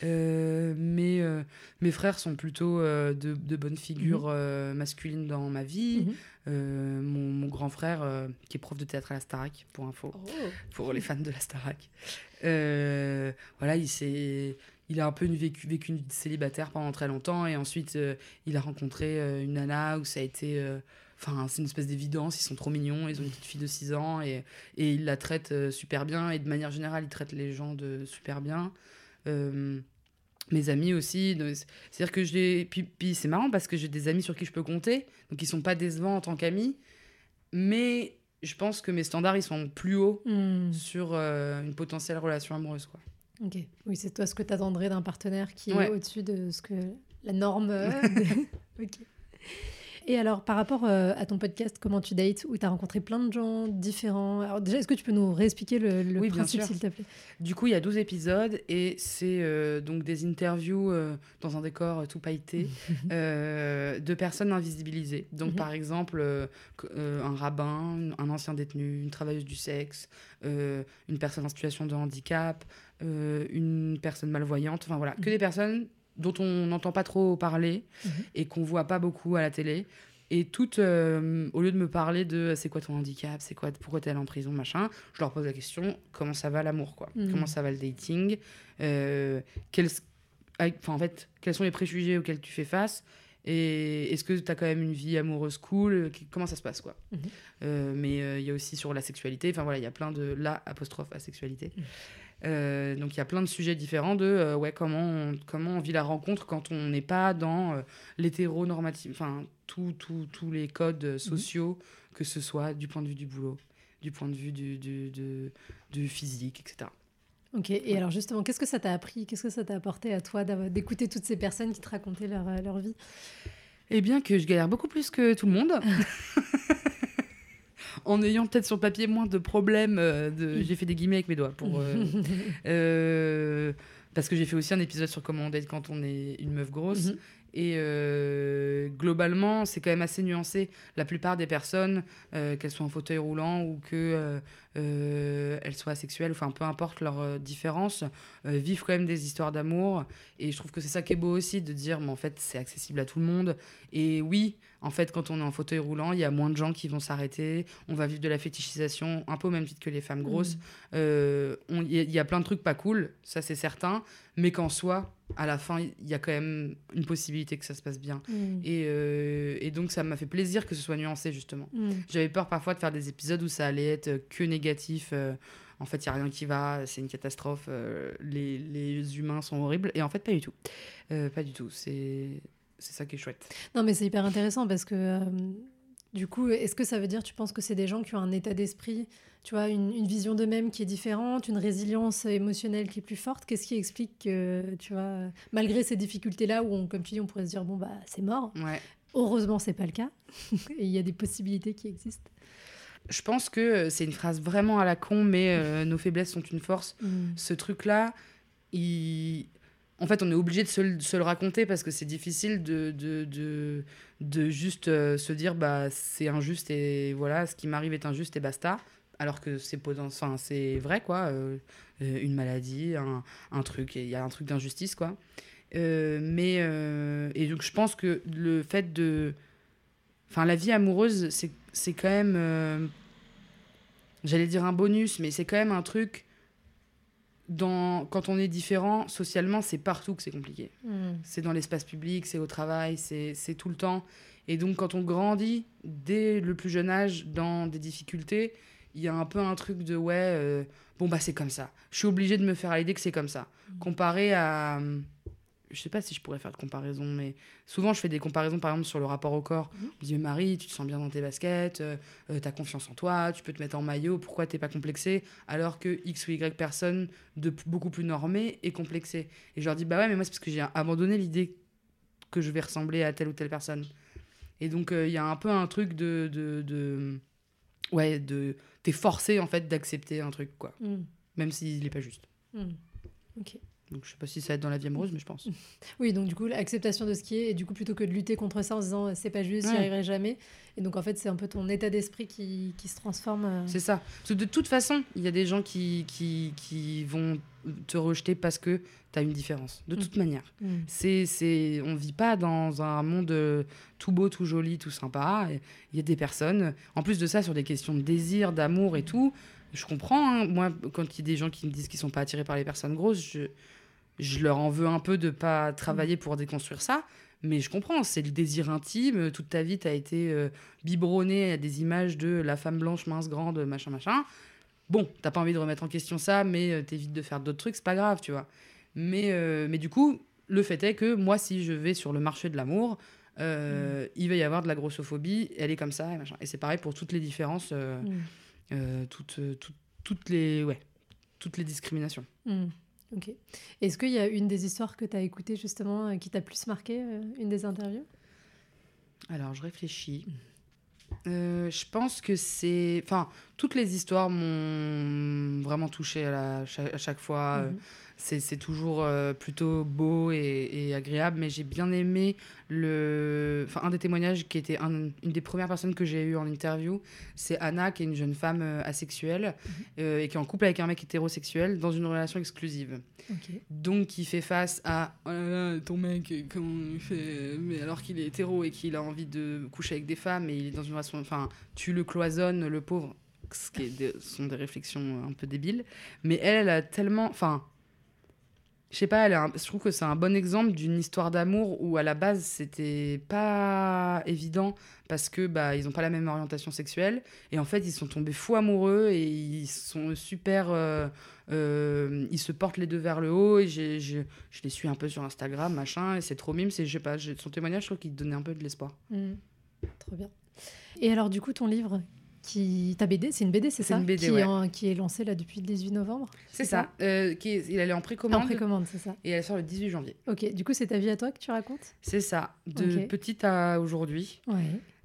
Euh, mais euh, mes frères sont plutôt euh, de, de, bonnes figures mhm. masculines dans ma vie. Mhm. Mon, grand frère, qui est prof de théâtre à la Starac, pour info, oh. pour les fans de la Starac. voilà, il s'est il a un peu vécu, vécu une célibataire pendant très longtemps et ensuite euh, il a rencontré euh, une nana où ça a été. Euh, enfin, c'est une espèce d'évidence, ils sont trop mignons, ils ont une petite fille de 6 ans et, et il la traite super bien et de manière générale, il traite les gens de super bien. mes amis aussi, c'est-à-dire que j'ai. Puis, puis c'est marrant parce que j'ai des amis sur qui je peux compter, donc ils sont pas décevants en tant qu'amis, mais je pense que mes standards ils sont plus hauts hmm. sur une potentielle relation amoureuse quoi. Ok. Oui, c'est toi ce que tu attendrais d'un partenaire qui est au-dessus de ce que la norme. Euh, (laughs) ok. Et alors, par rapport euh, à ton podcast Comment tu dates, où tu as rencontré plein de gens différents, alors déjà, est-ce que tu peux nous réexpliquer le, le Oui, bien principe, s'il te plaît? Du coup, il y a 12 épisodes et c'est euh, donc des interviews euh, dans un décor tout pailleté (laughs) de personnes invisibilisées. Donc, Mhm. par exemple, un rabbin, un ancien détenu, une travailleuse du sexe, une personne en situation de handicap, euh, une personne malvoyante. Enfin voilà, que Mhm. des personnes dont on n'entend pas trop parler Mhm. et qu'on voit pas beaucoup à la télé. Et toutes, euh, au lieu de me parler de c'est quoi ton handicap, c'est quoi, pourquoi t'es allé en prison, machin, je leur pose la question comment ça va l'amour, quoi? Mhm. Comment ça va le dating? Euh, quels, avec- enfin, en fait, quels sont les préjugés auxquels tu fais face? Et est-ce que tu as quand même une vie amoureuse cool? Comment ça se passe, quoi? Mhm. Euh, Mais il y a aussi sur la sexualité, enfin voilà, il y a plein de la apostrophe à sexualité. Mhm. Euh, donc il y a plein de sujets différents de euh, ouais comment on, comment on vit la rencontre quand on n'est pas dans euh, l'hétéronormative, enfin tous les codes euh, sociaux, que ce soit du point de vue du boulot, du point de vue du, du, du- du physique, etc. Ok, et alors justement, qu'est-ce que ça t'a appris Qu'est-ce que ça t'a apporté à toi d'écouter toutes ces personnes qui te racontaient leur, leur vie? Eh bien que je galère beaucoup plus que tout le monde. (laughs) en ayant peut-être sur papier moins de problèmes. euh, de... J'ai fait des guillemets avec mes doigts pour. euh, (laughs) euh, parce que j'ai fait aussi un épisode sur comment on date quand on est une meuf grosse. Mhm. Et euh, globalement, c'est quand même assez nuancé. La plupart des personnes, euh, qu'elles soient en fauteuil roulant ou que euh, euh, elles soient asexuelles, enfin peu importe leur euh, différence, euh, vivent quand même des histoires d'amour. Et je trouve que c'est ça qui est beau aussi, de dire, mais en fait, c'est accessible à tout le monde. Et oui, en fait, quand on est en fauteuil roulant, il y a moins de gens qui vont s'arrêter. On va vivre de la fétichisation, un peu au même titre que les femmes grosses. Euh, on- Il y, a- il y a plein de trucs pas cool, ça c'est certain. Mais qu'en soi, à la fin, il y a quand même une possibilité que ça se passe bien. Mm. Et, euh, et donc, ça m'a fait plaisir que ce soit nuancé, justement. Mm. J'avais peur parfois de faire des épisodes où ça allait être que négatif. Euh, en fait, il n'y a rien qui va, c'est une catastrophe, euh, les, les humains sont horribles. Et en fait, pas du tout. Euh, pas du tout. C'est c'est ça qui est chouette. Non, mais c'est hyper intéressant parce que euh, du coup, est-ce que ça veut dire, tu penses que c'est des gens qui ont un état d'esprit, tu vois, une, une vision d'eux-mêmes qui est différente, une résilience émotionnelle qui est plus forte? Qu'est-ce qui explique que, tu vois, malgré ces difficultés-là où, on, comme tu dis, on pourrait se dire, bon, bah, c'est mort. Ouais. Heureusement, c'est pas le cas. (laughs) Et il y a des possibilités qui existent. Je pense que euh, c'est une phrase vraiment à la con, mais euh, (laughs) nos faiblesses sont une force. Mm. ce truc-là, il... en fait, on est obligé de se, le- se le raconter parce que c'est difficile de, de, de, de juste euh, se dire bah, c'est injuste et voilà, ce qui m'arrive est injuste et basta. Alors que c'est enfin, vrai, quoi. euh, une maladie, un, un truc, il y a un truc d'injustice, quoi. Mais, et donc, je pense que le fait de. Enfin, la vie amoureuse, c'est c'est quand même. euh, J'allais dire un bonus, mais c'est quand même un truc dans, quand on est différent, socialement, c'est partout que c'est compliqué. Mm. C'est dans l'espace public, c'est au travail, c'est tout le temps. Et donc, quand on grandit dès le plus jeune âge dans des difficultés, il y a un peu un truc de ouais, euh, bon, bah, c'est comme ça. Je suis obligé de me faire à l'idée que c'est comme ça. Comparé à. Je sais pas si je pourrais faire de comparaison, mais souvent je fais des comparaisons par exemple sur le rapport au corps. Mhm. Je me dis, Marie, tu te sens bien dans tes baskets, euh, euh, t'as confiance en toi, tu peux te mettre en maillot, pourquoi t'es pas complexé Alors que X ou Y personne de beaucoup plus normée est complexée. Et je leur dis, bah ouais, mais moi c'est parce que j'ai abandonné l'idée que je vais ressembler à telle ou telle personne. Et donc euh, il y a un peu un truc de. de, de ouais, de. T'es forcé en fait d'accepter un truc, quoi. Mm. Même s'il est pas juste. Mm. Ok. Donc je sais pas si ça va être dans la vie amoureuse, mais je pense. (laughs) Oui, donc du coup, l'acceptation de ce qui est, et du coup, plutôt que de lutter contre ça en se disant c'est pas juste, j'y Ouais. arriverai jamais. Et donc, en fait, c'est un peu ton état d'esprit qui, qui se transforme. euh. C'est ça. Parce que de toute façon, il y a des gens qui, qui, qui vont te rejeter parce que tu as une différence. De toute manière. Mm. C'est, c'est, on vit pas dans un monde euh, tout beau, tout joli, tout sympa. Il y a des personnes, en plus de ça, sur des questions de désir, d'amour et tout, je comprends. hein. Moi, quand il y a des gens qui me disent qu'ils sont pas attirés par les personnes grosses, je, je leur en veux un peu de pas travailler pour déconstruire ça. Mais je comprends, c'est le désir intime. Toute ta vie, tu as été euh, biberonné à des images de la femme blanche, mince, grande, machin, machin. Bon, t'as pas envie de remettre en question ça, mais euh, t'évites de faire d'autres trucs, c'est pas grave, tu vois. Mais, euh, mais du coup, le fait est que moi, si je vais sur le marché de l'amour, euh, il va y avoir de la grossophobie, elle est comme ça, et machin. Et c'est pareil pour toutes les différences, euh, Mm. toutes, toutes, toutes les, ouais, toutes les discriminations. Mm. Ok. Est-ce qu'il y a une des histoires que tu as écoutées justement euh, qui t'a plus marqué, euh, une des interviews? Alors, je réfléchis. Euh, je pense que c'est. Enfin, toutes les histoires m'ont vraiment touché à, la- à chaque fois. Mhm. C'est toujours euh, plutôt beau et, et agréable, mais j'ai bien aimé le. Enfin, un des témoignages qui était un- une des premières personnes que j'ai eues en interview, c'est Anna, qui est une jeune femme euh, asexuelle euh, et qui est en couple avec un mec hétérosexuel dans une relation exclusive. Donc, qui fait face à Oh là là, ton mec, comment il fait Mais alors qu'il est hétéro et qu'il a envie de coucher avec des femmes et il est dans une relation. Enfin, tu le cloisonnes, le pauvre. Ce qui sont des réflexions un peu débiles. Mais elle, elle a tellement. Enfin. Je sais pas, je trouve que c'est un bon exemple d'une histoire d'amour où à la base c'était pas évident parce que bah ils ont pas la même orientation sexuelle et en fait ils sont tombés fous amoureux et ils sont super euh, euh, ils se portent les deux vers le haut et je les suis un peu sur Instagram machin et c'est trop mime c'est je sais pas son témoignage je trouve qu'il donnait un peu de l'espoir Mhm. Trop bien. Et alors, du coup, ton livre, qui ta BD, c'est une BD, c'est C'est ça une BD, qui, ouais. est en- qui est lancée là depuis le 18 novembre c'est ça euh, qui est- il allait en En précommande précommande, c'est ça. et elle sort le 18 janvier Ok, du coup, c'est ta vie à toi que tu racontes c'est ça de Ok. petite à aujourd'hui Ouais.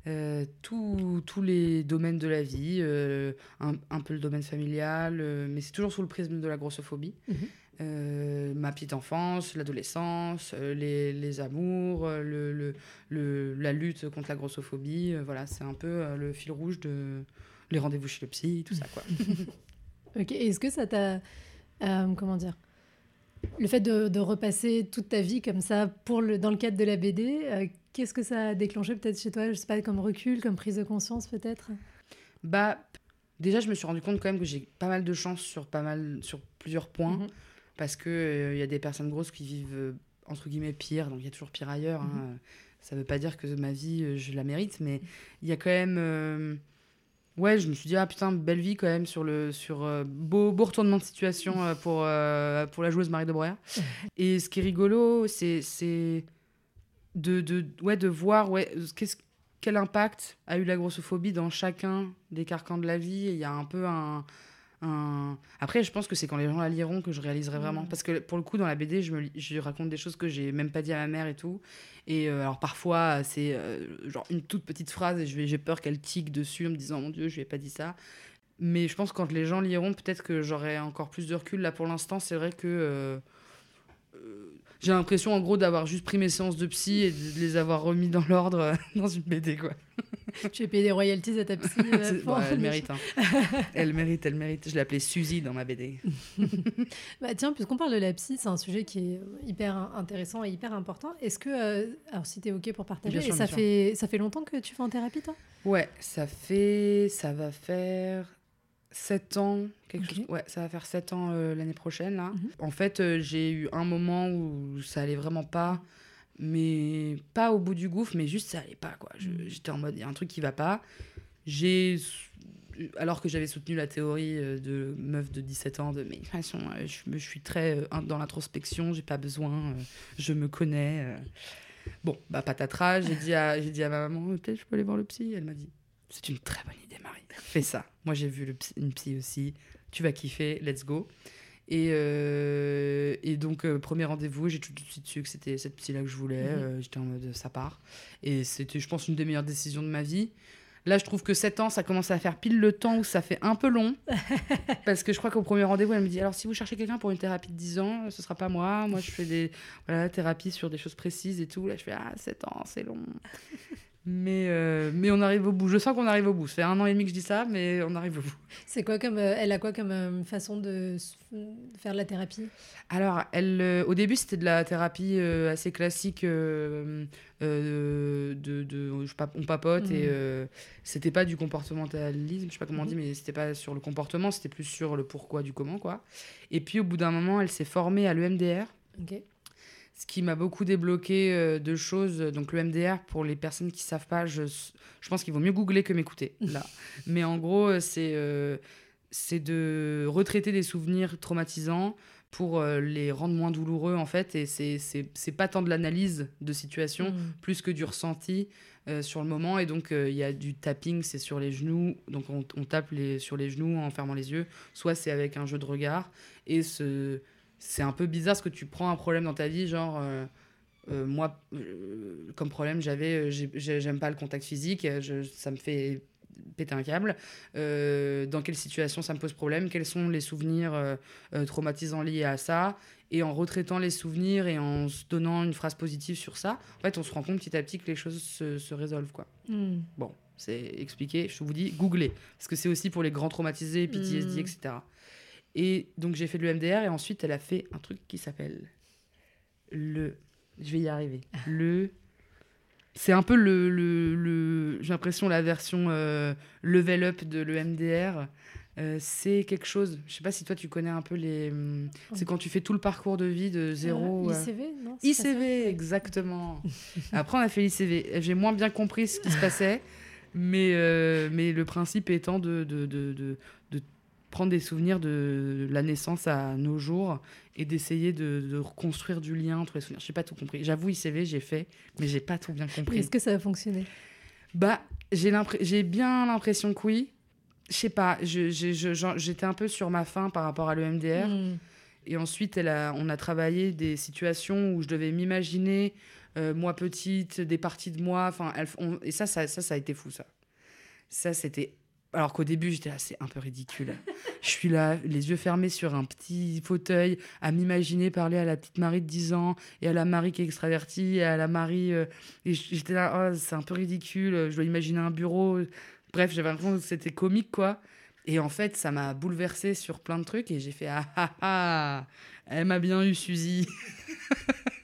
Euh, tous- tous les domaines de la vie, euh, un, un peu le domaine familial, euh, mais c'est toujours sous le prisme de la grossophobie. Mhm. Euh, ma petite enfance, l'adolescence, euh, les, les amours, euh, le, le- le- la lutte contre la grossophobie. voilà, c'est un peu le fil rouge de les rendez-vous chez le psy, tout ça. Quoi. (laughs) Ok, est-ce que ça t'a. euh, comment dire Le fait de, de repasser toute ta vie comme ça pour le, dans le cadre de la BD, euh, qu'est-ce que ça a déclenché peut-être chez toi Je sais pas, comme recul, comme prise de conscience peut-être? Bah, déjà, je me suis rendu compte quand même que j'ai pas mal de chance sur, pas mal, sur plusieurs points. Mhm. Parce que euh, il y a des personnes grosses qui vivent euh, entre guillemets pire, donc il y a toujours pire ailleurs. hein. Mhm. Ça veut pas dire que ma vie euh, je la mérite, mais il y a quand même. euh, Ouais, je me suis dit ah putain belle vie quand même sur le sur euh, beau beau retournement de situation euh, pour euh, pour la joueuse Marie de Breuer. Et ce qui est rigolo, c'est c'est de, de ouais de voir ouais qu'est-ce quel impact a eu la grossophobie dans chacun des carcans de la vie. Il y a un peu un, un- Après, je pense que c'est quand les gens la liront que je réaliserai vraiment. Mm. Parce que pour le coup, dans la BD, je, me, lis- je raconte des choses que j'ai même pas dit à ma mère et tout. Et euh, alors parfois, c'est euh, genre une toute petite phrase et j'ai peur qu'elle tique dessus en me disant Mon Dieu, je lui ai pas dit ça. Mais je pense que quand les gens liront, peut-être que j'aurai encore plus de recul. Là, pour l'instant, c'est vrai que. euh, j'ai l'impression en gros d'avoir juste pris mes séances de psy et de les avoir remis dans l'ordre (laughs) dans une BD quoi. (laughs) Tu as payé des royalties à ta psy euh, bon, elle mérite, hein. (laughs) elle mérite, elle mérite. Je l'ai appelée Suzy dans ma BD. (laughs) Bah, tiens, puisqu'on parle de la psy, c'est un sujet qui est hyper intéressant et hyper important. Est-ce que, euh, alors si tu es OK pour partager, Bien sûr, et ça, sûr. fait, ça fait longtemps que tu vas en thérapie, toi? Ouais, ça fait, ça va faire 7 ans, quelque chose. Ouais, ça va faire 7 ans euh, l'année prochaine là. Mhm. En fait, euh, j'ai eu un moment où ça allait vraiment pas, mais pas au bout du gouffre, mais juste ça allait pas quoi. Mhm. J'étais en mode il y a un truc qui va pas. J'ai alors que j'avais soutenu la théorie euh, de meuf de 17 ans de mais de toute façon euh, je, je suis très euh, dans l'introspection, j'ai pas besoin, je me connais. Bon, bah patatras, j'ai dit à j'ai dit à ma maman peut-être je peux aller voir le psy, elle m'a dit c'est une très bonne idée Marie, fais ça. Moi j'ai vu le psy- une psy aussi, tu vas kiffer, let's go. Et, euh, et donc, euh, premier rendez-vous, j'ai tout de suite su que c'était cette psy-là que je voulais. Mhm. euh, J'étais en mode ça part. Et c'était, je pense, une des meilleures décisions de ma vie. Là, je trouve que 7 ans, ça commence à faire pile le temps où ça fait un peu long. (laughs) parce que je crois qu'au premier rendez-vous, elle me dit Alors, si vous cherchez quelqu'un pour une thérapie de 10 ans, ce sera pas moi. Moi, je fais des voilà, thérapies sur des choses précises et tout. Là, je fais Ah, 7 ans, c'est long. Mais, euh, mais on arrive au bout. Je sens qu'on arrive au bout. Ça fait un an et demi que je dis ça, mais on arrive au bout. C'est quoi comme, euh, elle a quoi comme euh, façon de faire de la thérapie? Alors, elle, au début, c'était de la thérapie assez classique de, de je on papote et euh, c'était pas du comportementalisme, je sais pas comment on dit, Mhm. mais c'était pas sur le comportement, c'était plus sur le pourquoi du comment, quoi. Et puis, au bout d'un moment, elle s'est formée à l'EMDR, Ok. Ce qui m'a beaucoup débloqué euh, de choses. Donc, l'EMDR, pour les personnes qui savent pas, je, je pense qu'il vaut mieux googler que m'écouter, là. (laughs) mais en gros, euh, c'est euh, c'est de retraiter des souvenirs traumatisants pour euh, les rendre moins douloureux en fait et c'est pas tant de l'analyse de situation Mm. plus que du ressenti euh, sur le moment et donc euh, il y a du tapping c'est sur les genoux donc on, on tape les, sur les genoux en fermant les yeux soit c'est avec un jeu de regard et ce c'est un peu bizarre parce que tu prends un problème dans ta vie genre euh, euh, moi, euh, comme problème, j'avais, j'ai- j'ai- j'aime pas le contact physique, je- ça me fait péter un câble. Dans quelle situation ça me pose problème? Quels sont les souvenirs traumatisants liés à ça? Et en retraitant les souvenirs et en se donnant une phrase positive sur ça, en fait, on se rend compte petit à petit que les choses se, se résolvent, quoi. Hmm. Bon, c'est expliqué, je vous dis, googlez. Parce que c'est aussi pour les grands traumatisés, PTSD, Mm. etc. Et donc j'ai fait de l'EMDR et ensuite elle a fait un truc qui s'appelle le... Je vais y arriver. Le... C'est un peu le... le, le- J'ai l'impression la version euh, level up de l'EMDR. Euh, c'est quelque chose, je sais pas si toi tu connais un peu les... hum, C'est quand tu fais tout le parcours de vie de zéro... Euh, euh, ICV, non ICV, exactement. (laughs) Après, on a fait l'ICV. J'ai moins bien compris ce qui se passait, mais, euh, mais le principe étant de, de, de, de prendre des souvenirs de la naissance à nos jours et d'essayer de, de reconstruire du lien entre les souvenirs. J'ai pas tout compris. J'avoue, ICV, j'ai fait, mais j'ai pas tout bien compris. Est-ce que ça a fonctionné? Bah, j'ai j'ai bien l'impression que oui. Je sais pas, je- je- j'étais un peu sur ma faim par rapport à l'EMDR. Hmm. Et ensuite, elle a, on a travaillé des situations où je devais m'imaginer, euh, moi petite, des parties de moi. Enfin, et ça, ça, ça, ça a été fou, ça. Ça, c'était. Alors qu'au début, j'étais là, c'est un peu ridicule. je suis là, les yeux fermés sur un petit fauteuil, à m'imaginer parler à la petite Marie de 10 ans, et à la Marie qui est extravertie, et à la Marie. euh, et j'étais là, oh, c'est un peu ridicule, je dois imaginer un bureau. Bref, j'avais l'impression que c'était comique, quoi. Et en fait, ça m'a bouleversée sur plein de trucs et j'ai fait ah ah ah, elle m'a bien eu Suzy. (laughs)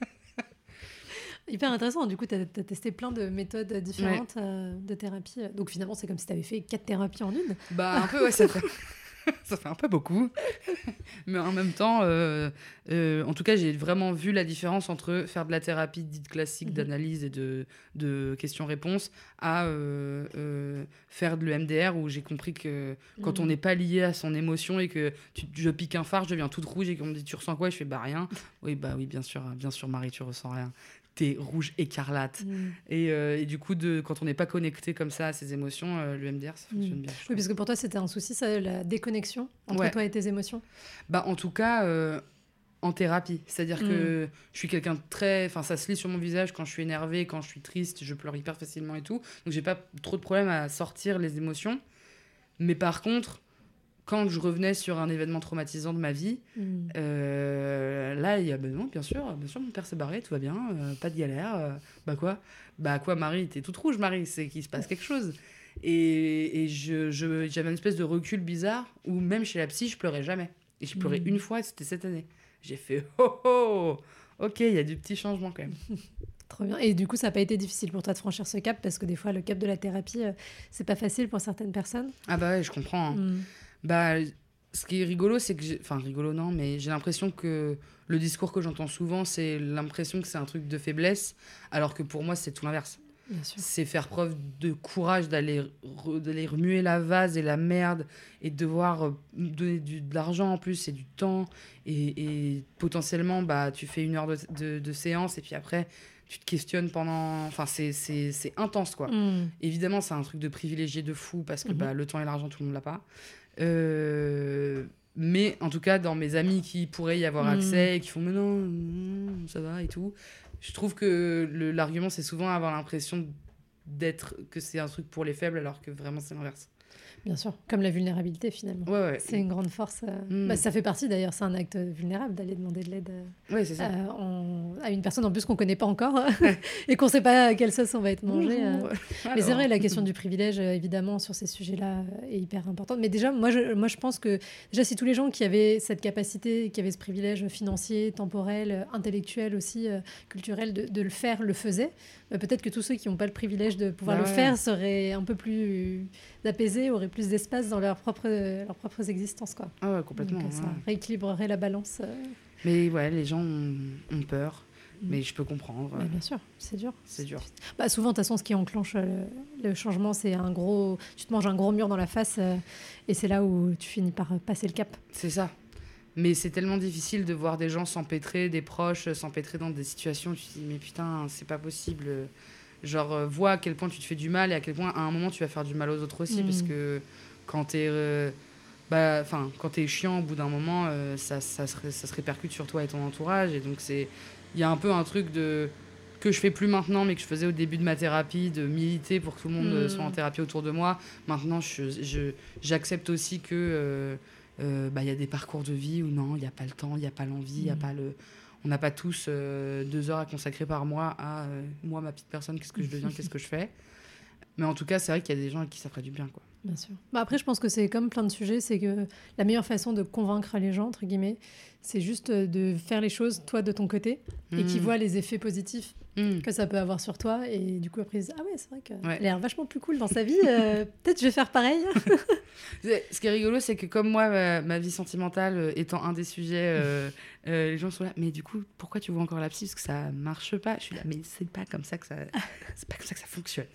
Hyper intéressant. Du coup, tu as, testé plein de méthodes différentes euh, de thérapie. Donc finalement, c'est comme si tu avais fait quatre thérapies en une. Bah un peu ouais, ça fait (laughs) ça fait un peu beaucoup. (laughs) Mais en même temps, euh, euh, en tout cas, j'ai vraiment vu la différence entre faire de la thérapie dite classique Mhm. d'analyse et de, de questions-réponses à euh, faire de l'EMDR où j'ai compris que quand on Mhm. n'est pas lié à son émotion et que tu- je pique un phare, je deviens toute rouge et qu'on me dit tu ressens quoi, je fais bah rien. Oui bah oui bien sûr, bien sûr Marie tu ressens rien. T'es rouge écarlate. Hmm. Et, euh, et du coup, de, quand on n'est pas connecté comme ça à ses émotions, euh, l'EMDR, ça fonctionne Mm. bien. je Oui, parce que pour toi, c'était un souci, ça, la déconnexion entre Ouais. toi et tes émotions? Bah, en tout cas, euh, en thérapie. C'est-à-dire que je suis quelqu'un de très. Enfin, ça se lit sur mon visage quand je suis énervé, quand je suis triste, je pleure hyper facilement et tout. Donc, j'ai pas trop de problème à sortir les émotions. Mais par contre, quand je revenais sur un événement traumatisant de ma vie, Hmm. Euh, là, il y a ben non, bien sûr, bien sûr, mon père s'est barré, tout va bien, euh, pas de galère. euh, bah quoi Bah quoi, Marie, t'es toute rouge, Marie, c'est qu'il se passe quelque chose. Et, et je, je- j'avais une espèce de recul bizarre où même chez la psy, je pleurais jamais. Et j'ai pleuré Mhm. une fois, et c'était cette année. J'ai fait oh oh, ok, il y a du petit changement quand même. (laughs) Trop bien. Et du coup, ça n'a pas été difficile pour toi de franchir ce cap parce que des fois, le cap de la thérapie, euh, c'est pas facile pour certaines personnes? Ah bah ouais, je comprends. hein. Hmm. Bah, ce qui est rigolo, c'est que. Enfin, rigolo, non, mais j'ai l'impression que le discours que j'entends souvent, c'est l'impression que c'est un truc de faiblesse, alors que pour moi, c'est tout l'inverse. C'est faire preuve de courage d'aller re- d'aller remuer la vase et la merde et de devoir euh, donner du, de l'argent en plus et du temps. Et, et potentiellement, bah, tu fais une heure de, de- de séance et puis après, tu te questionnes pendant. Enfin, c'est- intense, quoi. Hmm. Évidemment, c'est un truc de privilégié de fou parce que Mhm. bah, le temps et l'argent, tout le monde l'a pas. Euh, mais en tout cas, dans mes amis qui pourraient y avoir Mhm. accès et qui font mais non, non, ça va et tout, je trouve que l'argument, c'est souvent avoir l'impression d'être que c'est un truc pour les faibles alors que vraiment c'est l'inverse. Bien sûr. Comme la vulnérabilité, finalement. Ouais, ouais. C'est une grande force. euh, Mm. bah, ça fait partie d'ailleurs, c'est un acte vulnérable d'aller demander de l'aide euh, Ouais, c'est euh, en- à une personne en plus qu'on connaît pas encore (laughs) (laughs) et qu'on sait pas à quelle sauce on va être mangé. Mais c'est Alors. vrai, la question du privilège, évidemment, sur ces sujets-là, est hyper importante. Mais déjà, moi je, moi, je pense que déjà, si tous les gens qui avaient cette capacité, qui avaient ce privilège financier, temporel, intellectuel aussi, culturel, de, de le faire, le faisaient, euh, peut-être que tous ceux qui n'ont pas le privilège de pouvoir Bah le faire seraient un peu plus apaisés, auraient plus d'espace dans leurs propres, leurs propres existences. Quoi. Ah ouais, complètement. Donc, euh, ça ouais. rééquilibrerait la balance. euh, Mais ouais, les gens ont, ont peur, Mm. mais je peux comprendre. bien sûr, c'est dur. C'est dur. Bah, souvent, de toute façon, ce qui enclenche euh, le, le changement, c'est un gros. Tu te manges un gros mur dans la face et c'est là où tu finis par passer le cap. C'est ça. Mais c'est tellement difficile de voir des gens s'empêtrer, des proches s'empêtrer dans des situations tu te dis mais putain, c'est pas possible. Genre, euh, vois à quel point tu te fais du mal et à quel point à un moment tu vas faire du mal aux autres aussi. Mm. Parce que quand t'es euh, bah, enfin, quand t'es chiant au bout d'un moment, euh, ça, ça, se, ça se répercute sur toi et ton entourage. Et donc, c'est il y a un peu un truc de que je fais plus maintenant, mais que je faisais au début de ma thérapie, de militer pour que tout le monde euh, Mm. soit en thérapie autour de moi. Maintenant, je, je- j'accepte aussi que euh, bah, il y a des parcours de vie où non, il n'y a pas le temps, il n'y a pas l'envie, il y a Mm. pas le. On n'a pas tous euh, deux heures à consacrer par mois à euh, moi, ma petite personne, qu'est-ce que je deviens, qu'est-ce que je fais. (laughs) Mais en tout cas, c'est vrai qu'il y a des gens à qui ça ferait du bien, quoi. Bien sûr. Bah après, je pense que c'est comme plein de sujets, c'est que la meilleure façon de convaincre les gens, entre guillemets, c'est juste euh, de faire les choses, toi, de ton côté, et qu'ils Mm. voient les effets positifs Mm. que ça peut avoir sur toi. Et du coup, après, ils disent, Ah ouais, c'est vrai qu'elle Ouais. a l'air vachement plus cool dans sa vie. euh, (laughs) Peut-être je vais faire pareil. (laughs) Ce qui est rigolo, c'est que comme moi, ma, ma vie sentimentale euh, étant un des sujets, euh, euh, les gens sont là. Mais du coup, pourquoi tu vois encore la psy? Parce que ça marche pas. Je suis là, mais c'est pas comme ça que ça, c'est pas comme ça que ça fonctionne.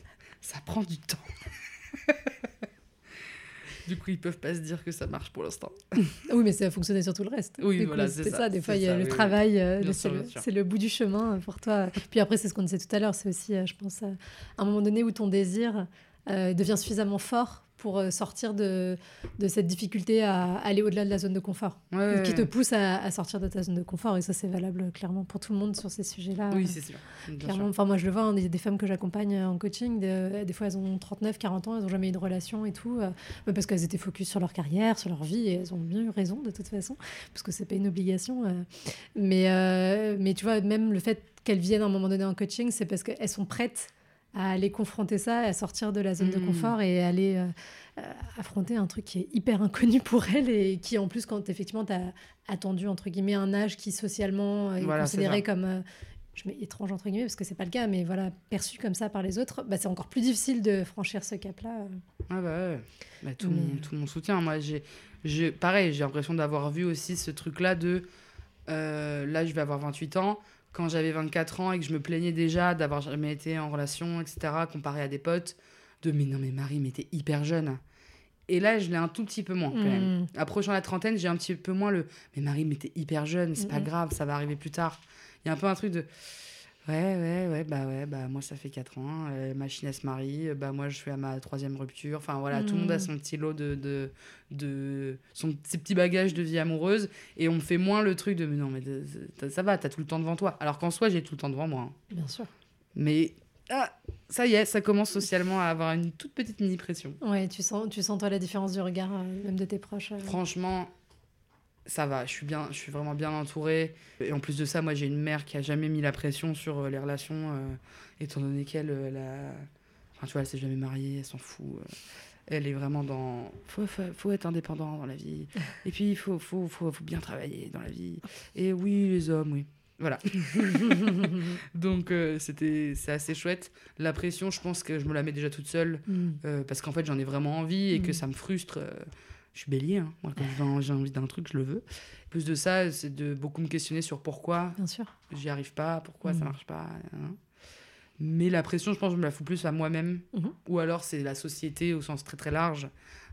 Ça prend du temps. (laughs) du coup, ils peuvent pas se dire que ça marche pour l'instant. oui, mais ça a fonctionné sur tout le reste. Oui, coup, voilà, c'est ça, ça. Des fois, il y a ça, le oui, travail, euh, c'est le, bout du chemin euh, pour toi. Puis après, c'est ce qu'on disait tout à l'heure. C'est aussi, euh, je pense, à un moment donné où ton désir euh, devient suffisamment fort pour euh, sortir de, de cette difficulté à aller au-delà de la zone de confort. Ouais, qui te pousse à, à sortir de ta zone de confort. Et ça, c'est valable euh, clairement pour tout le monde sur ces sujets-là. Oui, c'est sûr. Clairement, enfin moi je le vois, hein, a des femmes que j'accompagne euh, en coaching, de- des fois elles ont 39, 40 ans, elles n'ont jamais eu de relation et tout, euh, mais parce qu'elles étaient focus sur leur carrière, sur leur vie, et elles ont bien eu raison de toute façon, parce que c'est pas une obligation. euh. Mais, euh, mais tu vois, même le fait qu'elles viennent à un moment donné en coaching, c'est parce qu'elles sont prêtes à aller confronter ça, à sortir de la zone de Mhm. confort et aller euh, euh, affronter un truc qui est hyper inconnu (laughs) pour elles et qui en plus quand effectivement tu as attendu entre guillemets un âge qui socialement est Voilà, c'est considéré comme euh, je mets étrange entre guillemets parce que c'est pas le cas mais voilà perçu comme ça par les autres bah, c'est encore plus difficile de franchir ce cap là Ah bah ouais. Bah, tout, Mais- mon, tout mon soutien. Moi, j'ai, j'ai, pareil, j'ai l'impression d'avoir vu aussi ce truc-là de. euh, là, je vais avoir 28 ans. Quand j'avais 24 ans et que je me plaignais déjà d'avoir jamais été en relation, etc., comparé à des potes, de mais non, mais Marie, mais t'es hyper jeune. Et là, je l'ai un tout petit peu moins quand même. Mm. Approchant la trentaine, j'ai un petit peu moins le mais Marie, mais t'es hyper jeune, c'est pas grave, ça va arriver plus tard. Il y a un peu un truc de ouais, ouais, ouais, bah ouais, bah moi ça fait 4 ans, euh, ma chine se marie, euh, bah moi je suis à ma troisième rupture. Enfin voilà, tout le monde a Mhm. son petit lot de, de, de son, ses petits bagages de vie amoureuse et on me fait moins le truc de mais non, mais de- de- ça va, t'as tout le temps devant toi. Alors qu'en soi, j'ai tout le temps devant moi. hein. bien sûr Mais ah, ça y est, ça commence socialement à avoir une toute petite mini pression. ouais tu sens tu sens toi la différence du regard euh, même de tes proches euh. Franchement, ça va. Je suis bien, je suis vraiment bien entourée. Et en plus de ça, moi, j'ai une mère qui a jamais mis la pression sur euh, les relations, euh, étant donné qu'elle, euh, elle a- enfin, tu vois, elle s'est jamais mariée, elle s'en fout. euh. Elle est vraiment dans. Faut, faut, faut être indépendant dans la vie. (laughs) Et puis, il faut, faut, faut, faut bien travailler dans la vie. Et oui, les hommes, oui. Voilà. (laughs) Donc, c'était, c'est assez chouette. La pression, je pense que je me la mets déjà toute seule. Mm. Parce qu'en fait j'en ai vraiment envie et que Mm. ça me frustre. Je suis bélier, hein. moi quand j'ai en- j'ai envie d'un truc, je le veux. Plus de ça, c'est de beaucoup me questionner sur pourquoi j'y arrive pas, pourquoi ça Mm. marche pas. hein. Mais la pression, je pense, je me la fous plus à moi-même. Mhm. Ou alors c'est la société au sens très très large,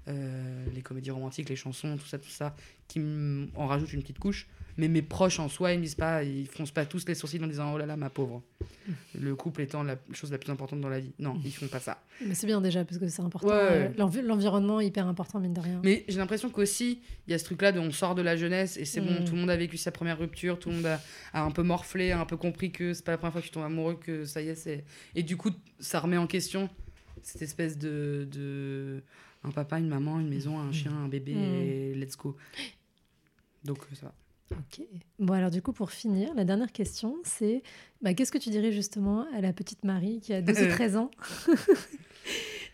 euh, les comédies romantiques, les chansons, tout ça, tout ça, qui en rajoutent une petite couche. Mais mes proches en soi, ils me disent pas, ils froncent pas tous les sourcils en disant oh là là ma pauvre. Le couple étant la chose la plus importante dans la vie. Non, ils font pas ça. mais c'est bien déjà parce que c'est important Ouais. euh, l'envi- l'environnement est hyper important mine de rien Mais j'ai l'impression qu'aussi, il y a ce truc-là de on sort de la jeunesse et c'est bon, Mm. tout le monde a vécu sa première rupture, tout le monde a, a un peu morflé, a un peu compris que c'est pas la première fois que tu tombes amoureux, que ça y est, c'est. Et du coup, ça remet en question cette espèce de. de... Un papa, une maman, une maison, un chien, un bébé, Mm. et let's go. Donc ça va. Ok. Bon, alors du coup, pour finir, la dernière question, c'est bah, qu'est-ce que tu dirais justement à la petite Marie qui a 12 ou (laughs) 13 ans? (laughs)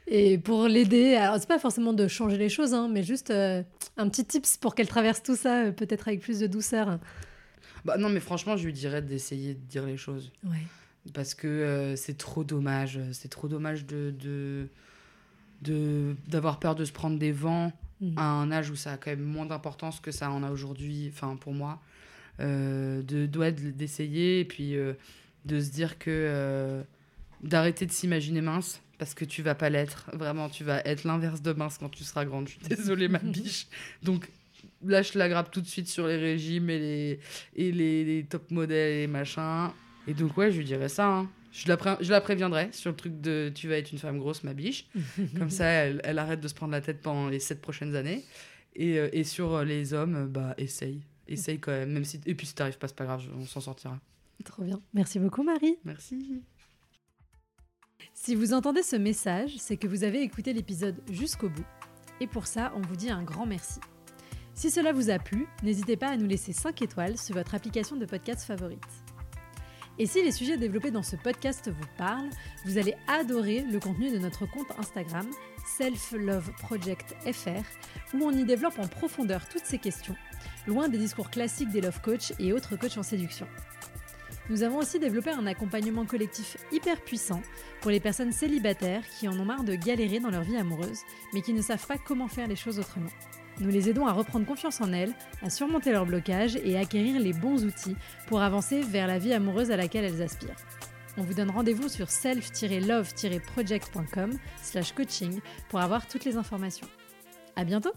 Et pour l'aider, alors c'est pas forcément de changer les choses, hein, mais juste euh, un petit tips pour qu'elle traverse tout ça, euh, peut-être avec plus de douceur. Bah non, mais franchement, je lui dirais d'essayer de dire les choses. Ouais. parce que euh, c'est trop dommage. C'est trop dommage de de- de- d'avoir peur de se prendre des vents Mm. à un âge où ça a quand même moins d'importance que ça en a aujourd'hui, enfin pour moi. Euh, de doit d'essayer et puis euh, de se dire que euh, d'arrêter de s'imaginer mince parce que tu vas pas l'être. Vraiment, tu vas être l'inverse de mince quand tu seras grande. Je suis désolée, ma (laughs) biche. Donc lâche la grappe tout de suite sur les régimes et les, et les, les top modèles et machin. Et donc, ouais, je lui dirais ça. hein. Je, la pré- je la préviendrai sur le truc de tu vas être une femme grosse, ma biche. (laughs) Comme ça, elle, elle arrête de se prendre la tête pendant les sept prochaines années. Et, euh, et sur euh, les hommes, euh, bah, essaye. Essaye quand même. même si... Et puis, si t'arrives pas, c'est pas grave, on s'en sortira. Trop bien. Merci beaucoup Marie. Merci. Si vous entendez ce message, c'est que vous avez écouté l'épisode jusqu'au bout. Et pour ça, on vous dit un grand merci. Si cela vous a plu, n'hésitez pas à nous laisser 5 étoiles sur votre application de podcast favorite. Et si les sujets développés dans ce podcast vous parlent, vous allez adorer le contenu de notre compte Instagram Self où on y développe en profondeur toutes ces questions, loin des discours classiques des love coach et autres coachs en séduction. Nous avons aussi développé un accompagnement collectif hyper puissant pour les personnes célibataires qui en ont marre de galérer dans leur vie amoureuse, mais qui ne savent pas comment faire les choses autrement. Nous les aidons à reprendre confiance en elles, à surmonter leurs blocages et à acquérir les bons outils pour avancer vers la vie amoureuse à laquelle elles aspirent. On vous donne rendez-vous sur self-love-project.com slash coaching pour avoir toutes les informations. À bientôt